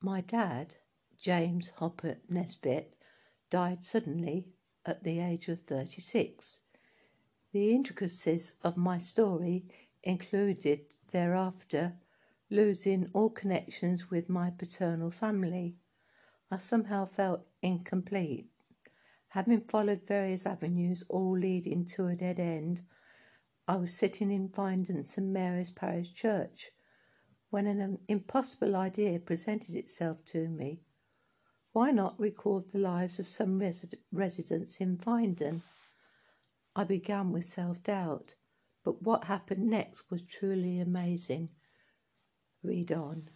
My dad, James Hopper Nesbitt, died suddenly at the age of 36. The intricacies of my story included thereafter losing all connections with my paternal family. I somehow felt incomplete. Having followed various avenues, all leading to a dead end, I was sitting in Findon St Mary's Parish Church when an impossible idea presented itself to me. Why not record the lives of some residents in Findon? I began with self doubt, but what happened next was truly amazing. Read on.